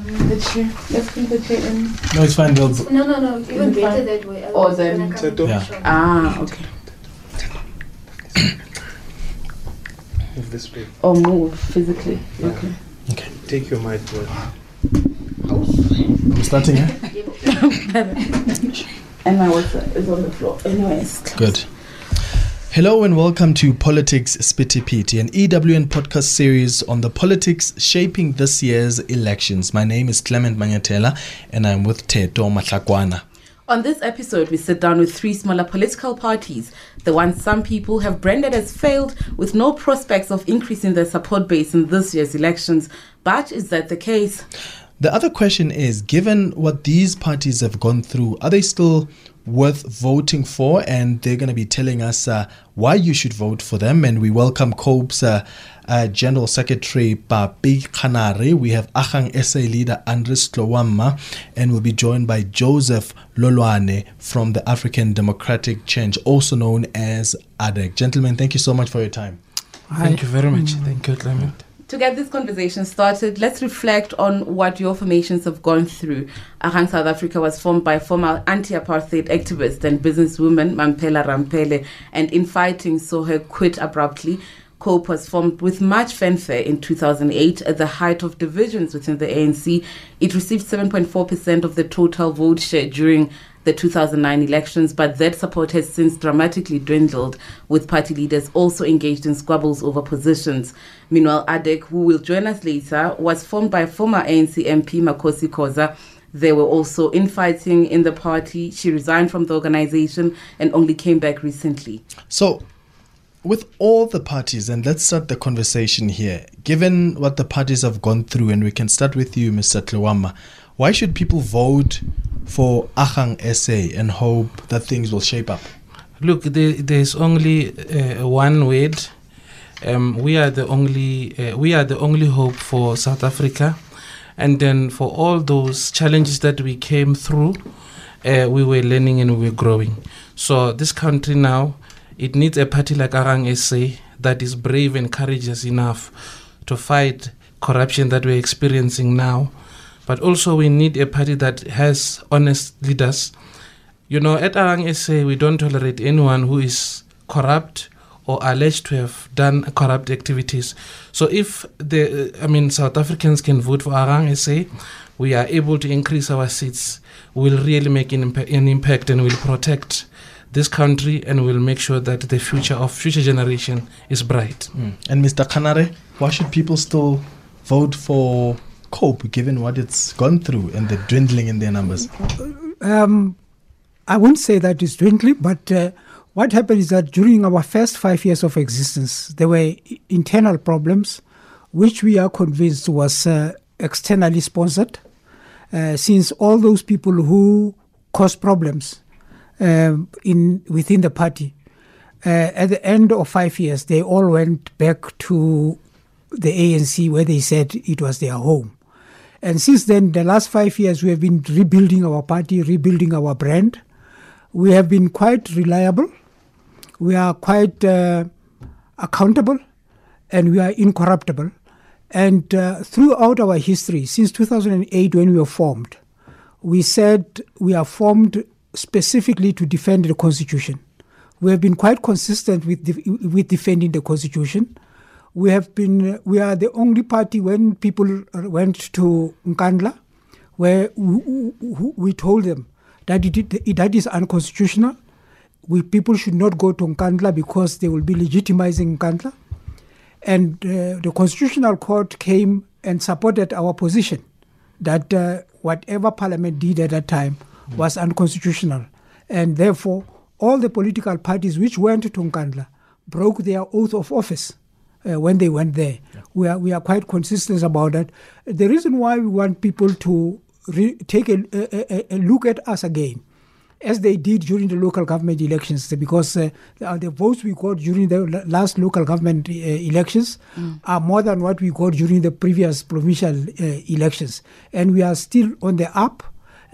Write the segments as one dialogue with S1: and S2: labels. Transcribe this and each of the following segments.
S1: Um, the chair. Let's bring the chair in.
S2: No, it's fine. They'll,
S3: No, no, no. Even
S1: Even
S3: better that way.
S1: Or
S3: otherwise
S1: then
S3: it's gonna
S4: Seto.
S3: come
S2: Yeah.
S1: Ah, okay.
S4: Move this way.
S1: Or move physically.
S4: Yeah.
S1: Okay.
S2: okay.
S4: Take your mic with.
S2: I'm starting, eh?
S1: And my water is on the floor. Anyways.
S2: Good. Hello and welcome to Politics Spitty Pity, an EWN podcast series on the politics shaping this year's elections. My name is Clement Manyatela and I'm with Theto Mahlakoana.
S1: On this episode, we sit down with three smaller political parties, the ones some people have branded as failed, with no prospects of increasing their support base in this year's elections. But is that the case?
S2: The other question is given what these parties have gone through, are they still worth voting for? And they're going to be telling us uh, why you should vote for them. And we welcome COPE's uh, uh, General Secretary Papi Kganare. We have Agang SA leader Andries Tlouamma, and we'll be joined by Joseph Lolwane from the African Democratic Change, also known as ADEC. Gentlemen, thank you so much for your time.
S5: Thank you very much. Thank you, Clement.
S1: To get this conversation started, let's reflect on what your formations have gone through. Agang South Africa was formed by former anti-apartheid activist and businesswoman Mamphela Ramphele, and in fighting saw her quit abruptly. COPE was formed with much fanfare in 2008 at the height of divisions within the ANC. It received 7.4% of the total vote share during the 2009 elections, but that support has since dramatically dwindled, with party leaders also engaged in squabbles over positions. Meanwhile, ADEC, who will join us later, was formed by former ANC MP Makhosi Khoza. There were also infighting in the party. She resigned from the organization and only came back recently.
S2: So, with all the parties, and let's start the conversation here. Given what the parties have gone through, and we can start with you, Mr. Tlouamma, why should people vote for Agang SA and hope that things will shape up?
S5: Look, there, there's only uh, one word. Um, we are the only uh, we are the only hope for South Africa, and then for all those challenges that we came through, uh, we were learning and we were growing. So this country now, it needs a party like Agang SA that is brave and courageous enough to fight corruption that we're experiencing now. But also we need a party that has honest leaders. You know, at Agang SA, we don't tolerate anyone who is corrupt or alleged to have done corrupt activities. So if the, I mean, South Africans can vote for Agang SA, we are able to increase our seats. We'll really make an, impa- an impact and we'll protect this country and we'll make sure that the future of future generation is bright. Mm.
S2: And Mr. Kganare, why should people still vote for COPE given what it's gone through and the dwindling in their numbers?
S6: Um, I won't say that it's dwindling, but uh, what happened is that during our first five years of existence, there were internal problems, which we are convinced was uh, externally sponsored, uh, since all those people who caused problems um, in within the party, uh, at the end of five years, they all went back to the ANC where they said it was their home. And since then, the last five years, we have been rebuilding our party, rebuilding our brand. We have been quite reliable. We are quite uh, accountable, and we are incorruptible. And uh, throughout our history, since 2008, when we were formed, we said we are formed specifically to defend the Constitution. We have been quite consistent with, with defending the Constitution. We have been, we are the only party when people went to Nkandla, where we, we- told them that it, that is unconstitutional. We, people should not go to Nkandla because they will be legitimizing Nkandla. And uh, the Constitutional Court came and supported our position that uh, whatever Parliament did at that time was unconstitutional. And therefore, all the political parties which went to Nkandla broke their oath of office uh, when they went there. We, are, we are quite consistent about that. The reason why we want people to re- take a, a, a- a look at us again as they did during the local government elections, because uh, the, the votes we got during the last local government uh, elections are more than what we got during the previous provincial uh, elections. And we are still on the up.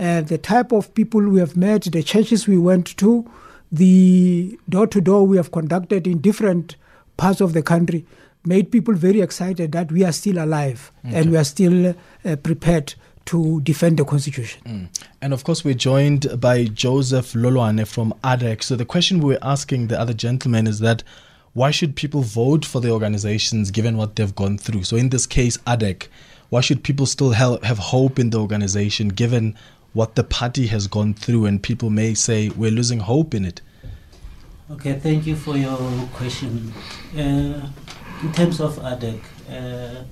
S6: Uh, the type of people we have met, the churches we went to, the door to door we have conducted in different parts of the country made people very excited that we are still alive and we are still uh, prepared to defend the constitution.
S2: Mm. And of course, we're joined by Joseph Loloane from ADEC. So the question we we're asking the other gentleman is that why should people vote for the organizations given what they've gone through? So in this case, ADEC, why should people still have hope in the organization given what the party has gone through? And people may say we're losing hope in it.
S3: Okay, thank you for your question. Uh, in terms of ADEC, uh,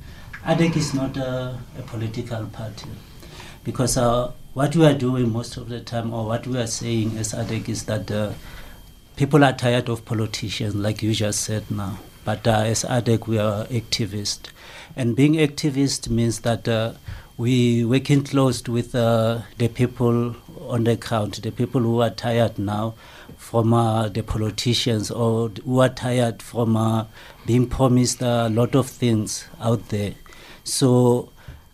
S3: ADEC is not a, a political party because uh, what we are doing most of the time, or what we are saying as ADEC, is that uh, people are tired of politicians, like you just said now. But uh, as ADEC, we are activists. And being activist means that uh, we working close with uh, the people on the ground, the people who are tired now from uh, the politicians or who are tired from uh, being promised a lot of things out there. So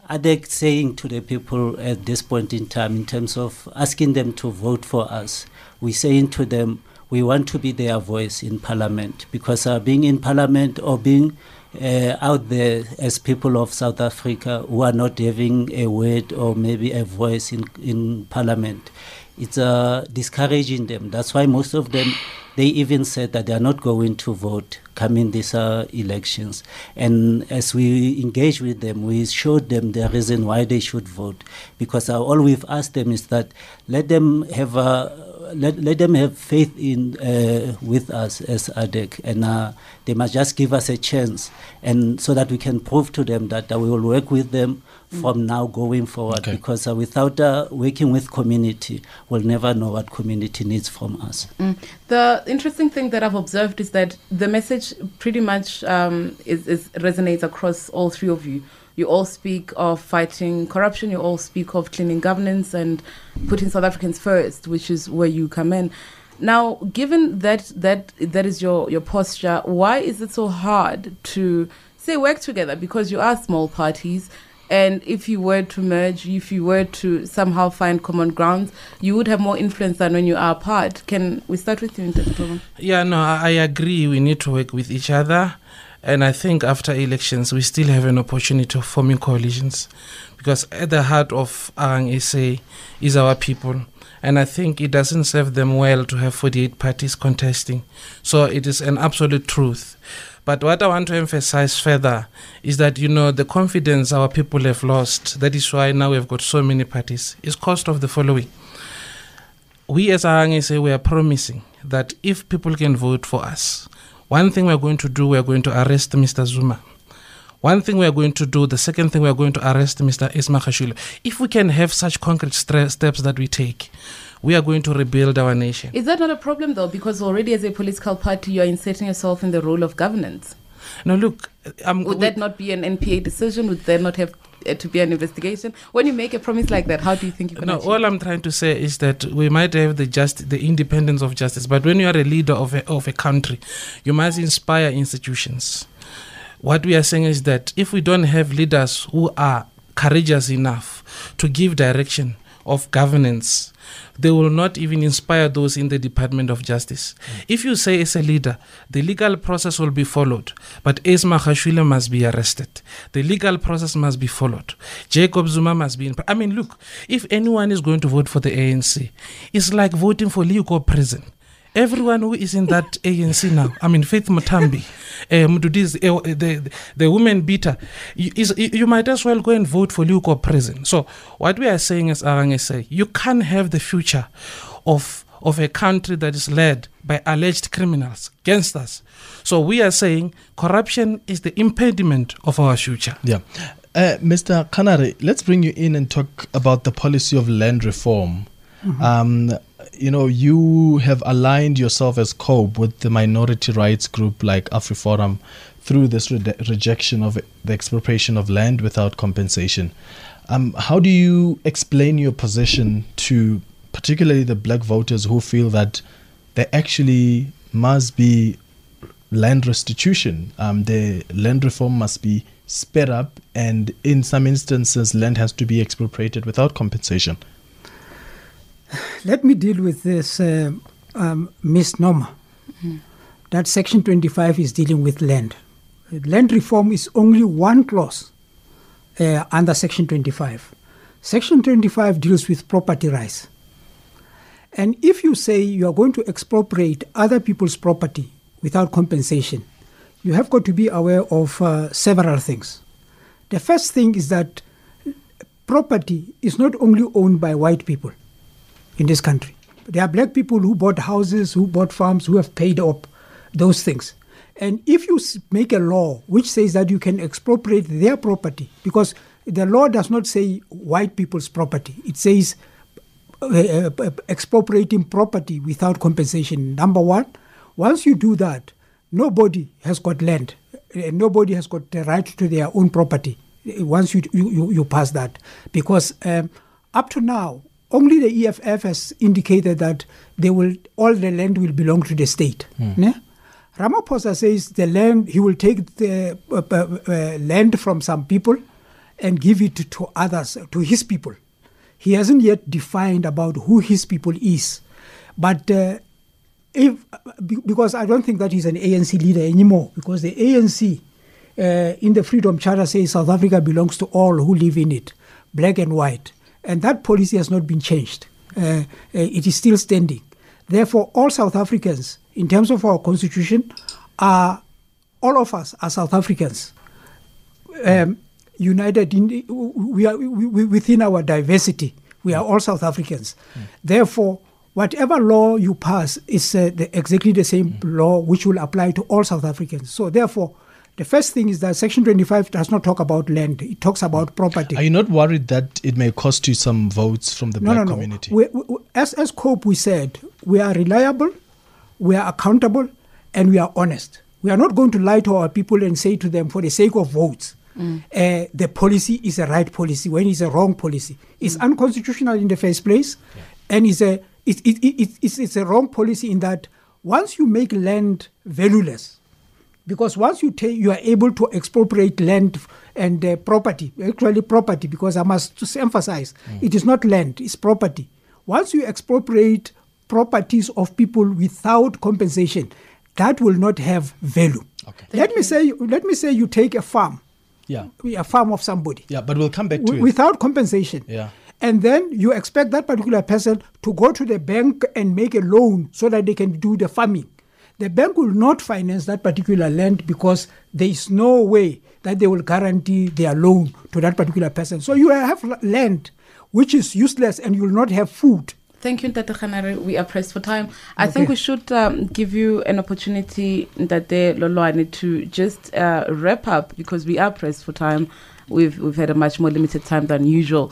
S3: are they saying to the people at this point in time, in terms of asking them to vote for us, we're saying to them, we want to be their voice in parliament because uh, being in parliament or being uh, out there as people of South Africa who are not having a word or maybe a voice in, in parliament, it's uh, discouraging them. That's why most of them, they even said that they are not going to vote coming these uh, elections. And as we engage with them, we showed them the reason why they should vote. Because uh, all we've asked them is that let them have a let, let them have faith in uh, with us as ADEC, and uh, they must just give us a chance, and so that we can prove to them that uh, we will work with them from now going forward.
S2: Okay.
S3: Because uh, without uh, working with community, we'll never know what community needs from us.
S1: Mm. The interesting thing that I've observed is that the message pretty much um, is, is resonates across all three of you. You all speak of fighting corruption. You all speak of cleaning governance and putting South Africans first, which is where you come in. Now, given that that that is your your posture, why is it so hard to say work together? Because you are small parties, and if you were to merge, if you were to somehow find common grounds, you would have more influence than when you are apart. Can we start with you, Ntetho?
S5: Yeah, no, I agree. We need to work with each other. And I think after elections, we still have an opportunity of forming coalitions because at the heart of Agang SA is our people. And I think it doesn't serve them well to have 48 parties contesting. So it is an absolute truth. But what I want to emphasize further is that, you know, the confidence our people have lost, that is why now we've got so many parties, is cost of the following. We as Agang SA, we are promising that if people can vote for us, one thing we're going to do, we're going to arrest Mr. Zuma. One thing we're going to do, the second thing we're going to arrest Mr. Ace Magashule. If we can have such concrete stre- steps that we take, we are going to rebuild our nation.
S1: Is that not a problem though? Because already as a political party, you are inserting yourself in the role of governance.
S5: Now, look, um,
S1: Would
S5: we-
S1: that not be an NPA decision? Would there not have uh, to be an investigation? When you make a promise like that, how do you think you can
S5: No,
S1: achieve?
S5: all I'm trying to say is that we might have the just the independence of justice, but when you are a leader of a, of a country, you must inspire institutions. What we are saying is that if we don't have leaders who are courageous enough to give direction of governance, they will not even inspire those in the Department of Justice. Mm. If you say as a leader, the legal process will be followed, but Ace Magashule must be arrested. The legal process must be followed. Jacob Zuma must be in. I mean, look, if anyone is going to vote for the ANC, it's like voting for Leeuwkop prison. Everyone who is in that ANC now, I mean, Faith Muthambi, uh, Mduduzi, uh, the, the woman beater, you, is, you might as well go and vote for Leeuwkop prison. So, what we are saying as Agang say, you can't have the future of of a country that is led by alleged criminals, gangsters. So, we are saying corruption is the impediment of our future.
S2: Yeah. Uh, Mr. Kganare, let's bring you in and talk about the policy of land reform. Um, you know, you have aligned yourself as COPE with the minority rights group like AfriForum through this re- rejection of the expropriation of land without compensation. Um, how do you explain your position to particularly the black voters who feel that there actually must be land restitution. Um, the land reform must be sped up, and in some instances, land has to be expropriated without compensation.
S6: Let me deal with this uh, um, misnomer that Section 25 is dealing with land. Land reform is only one clause uh, under Section 25. Section 25 deals with property rights. And if you say you are going to expropriate other people's property without compensation, you have got to be aware of uh, several things. The first thing is that property is not only owned by white people in this country. There are black people who bought houses, who bought farms, who have paid up those things. And if you make a law which says that you can expropriate their property, because the law does not say white people's property, it says uh, uh, expropriating property without compensation. Number one, once you do that, nobody has got land. Uh, nobody has got the right to their own property uh, once you, you, you- you pass that. Because um, up to now, only the EFF has indicated that they will all the land will belong to the state. Ne? Ramaphosa says the land he will take the uh, uh, uh, land from some people and give it to others, to his people. He hasn't yet defined about who his people is, but uh, if because I don't think that he's an ANC leader anymore, because the ANC uh, in the Freedom Charter says South Africa belongs to all who live in it, black and white, and that policy has not been changed. Uh, uh, it is still standing. Therefore, all South Africans, in terms of our constitution, are all of us are South Africans um, united in we are we, within our diversity we are all south africans therefore whatever law you pass is uh, the, exactly the same law which will apply to all south africans so therefore the first thing is that section 25 does not talk about land it talks about property
S2: Are you not worried that it may cost you some votes from the
S6: no,
S2: black
S6: no, no.
S2: community?
S6: We, we, as, as COPE, we said, we are reliable, we are accountable, and we are honest. We are not going to lie to our people and say to them, for the sake of votes, uh, the policy is a right policy when it's a wrong policy. It's unconstitutional in the first place, and it's a, it, it, it, it- it's, it's a wrong policy in that once you make land valueless, because once you take you are able to expropriate land and uh, property actually property because i must just emphasize it is not land it's property once you expropriate properties of people without compensation that will not have value
S2: Okay.
S6: let me say let me say you take a farm
S2: Yeah.
S6: a farm of somebody
S2: Yeah, but we'll come back to
S6: wi-
S2: it.
S6: without compensation.
S2: Yeah.
S6: And then you expect that particular person to go to the bank and make a loan so that they can do the farming. The bank will not finance that particular land because there is no way that they will guarantee their loan to that particular person. So you have land which is useless and you will not have food.
S1: Thank you, Ntata Kganare. We are pressed for time. I think we should um, give you an opportunity, Ntate Loloane, to just uh, wrap up because we are pressed for time. We've we've had a much more limited time than usual.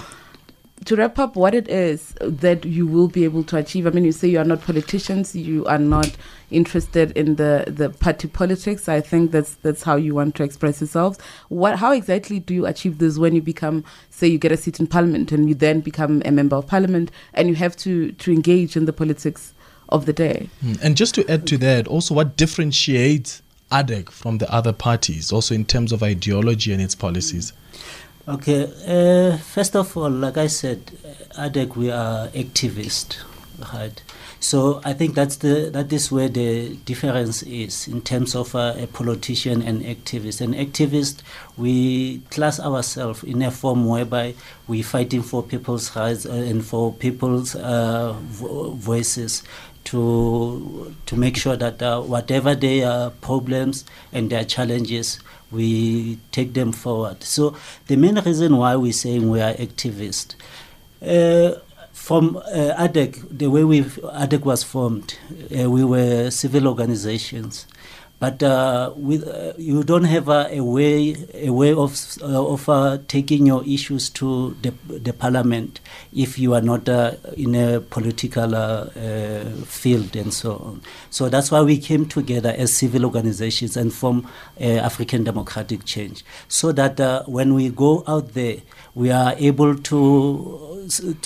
S1: To wrap up, what it is that you will be able to achieve. I mean, you say you are not politicians. You are not interested in the, the party politics. I think that's that's how you want to express yourselves. What? How exactly do you achieve this when you become, say, you get a seat in parliament and you then become a member of parliament and you have to to engage in the politics of the day?
S2: Mm. And just to add to that, also what differentiates ADEC from the other parties, also in terms of ideology and its policies?
S3: Okay, uh, first of all, like I said, uh, ADEC, we are activists, right? So I think that's the that is where the difference is in terms of uh, a politician and activist. An activist, we class ourselves in a form whereby we're fighting for people's rights uh, and for people's uh, vo- voices to to make sure that uh, whatever their problems and their challenges, we take them forward. So the main reason why we're saying we are activists. Uh, from uh, ADEC, the way we ADEC was formed, uh, we were civil organizations, but uh, with, uh, you don't have a, a way a way of uh, of uh, taking your issues to the, the parliament if you are not uh, in a political uh, uh, field and so on. So that's why we came together as civil organizations and form uh, African Democratic Change, so that uh, when we go out there, we are able to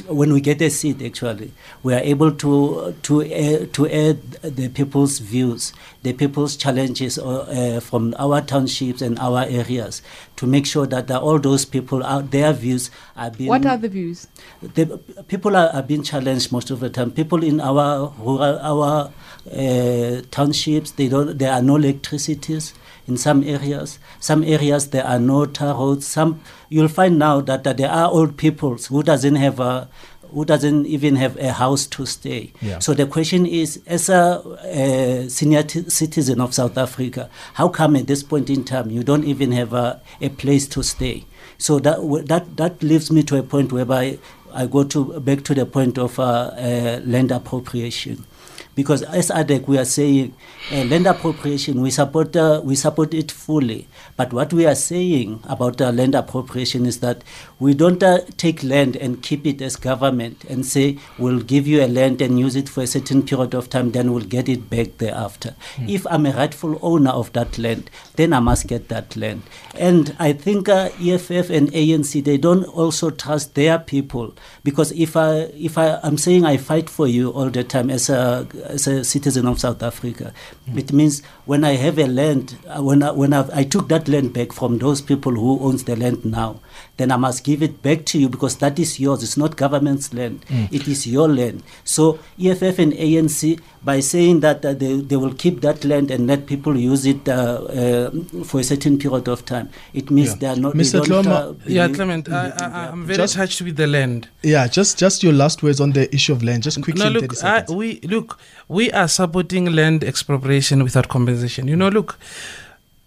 S3: when we get a seat actually we are able to to uh, to add the people's views the people's challenges uh, uh, from our townships and our areas to make sure that uh, all those people out their views are being
S1: What are the views?
S3: the people are, are being challenged most of the time. People in our rural, our uh, townships, they don't, there are no electricities. In some areas. Some areas there are no tar roads. Some you'll find now that, that there are old people who doesn't have a who doesn't even have a house to stay.
S2: Yeah.
S3: So the question is, as a, a senior t- citizen of South Africa, how come at this point in time you don't even have a, a place to stay? So that that that leaves me to a point whereby I go to back to the point of uh, uh, land appropriation. Because as ADEC, we are saying uh, land appropriation, we support, uh, we support it fully. But what we are saying about uh, land appropriation is that we don't uh, take land and keep it as government and say we'll give you a land and use it for a certain period of time, then we'll get it back thereafter. If I'm a rightful owner of that land, then I must get that land. And I think uh, EFF and ANC they don't also trust their people because if I if I I'm saying I fight for you all the time as a as a citizen of South Africa, it means when I have a land uh, when I, when I've, I took that land back from those people who owns the land now, then I must give it back to you because that is yours. It's not government's land. It is your land. So EFF and ANC by saying that uh, they, they will keep that land and let people use it uh, uh, for a certain period of time. It means
S2: Yeah.
S3: they are not.
S2: Mr.
S3: They don't,
S2: Tloma-
S3: uh,
S5: Yeah, Clement, I,
S3: believe in
S5: I, I'm very
S2: Just-
S5: touched with the land.
S2: Yeah, just just your last words on the issue of land, just quickly.
S5: No, look, I, we look, we are supporting land expropriation without compensation. You know, look,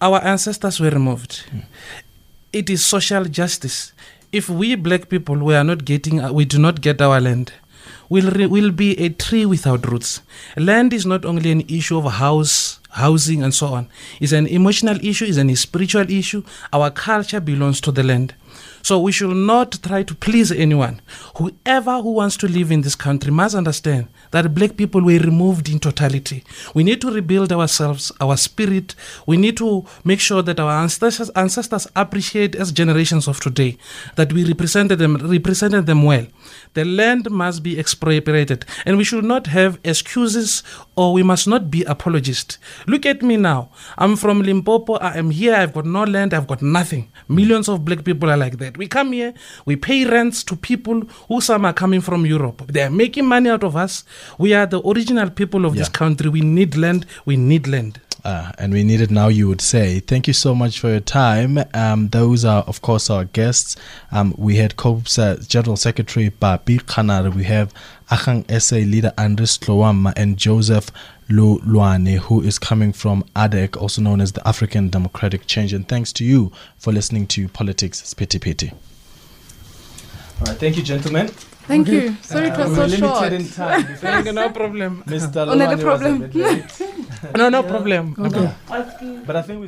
S5: our ancestors were removed. It is social justice. If we black people we are not getting, uh, we do not get our land, will will be a tree without roots. Land is not only an issue of house, housing, and so on. It's an emotional issue. It's an spiritual issue. Our culture belongs to the land. So we should not try to please anyone. Whoever who wants to live in this country must understand that black people were removed in totality. We need to rebuild ourselves, our spirit. We need to make sure that our ancestors, ancestors appreciate as generations of today that we represented them, represented them well. The land must be expropriated, and we should not have excuses or we must not be apologists. Look at me now. I'm from Limpopo. I am here. I've got no land. I've got nothing. Millions of black people are like that. We come here. We pay rents to people who some are coming from Europe. They are making money out of us. We are the original people of this country. We need land. We need land.
S2: Uh, and we need it now, you would say. Thank you so much for your time. Um, those are, of course, our guests. Um, we had COPE's uh, General Secretary Babi Kganare. We have Agang SA leader Andries Tlouamma and Joseph Lu Luane, who is coming from ADEC, also known as the African Democratic Change. And thanks to you for listening to Politics Spitty Pitty. All right, thank you, gentlemen.
S1: Thank you. Sorry, it
S2: Uh,
S1: was
S2: we
S1: so
S2: were
S1: short.
S2: limited in time.
S5: No problem.
S2: Mr.
S1: Oh, no,
S2: Luane
S1: no
S2: was a
S1: problem.
S2: bit late.
S5: No, no problem.
S6: Okay.
S2: But I think we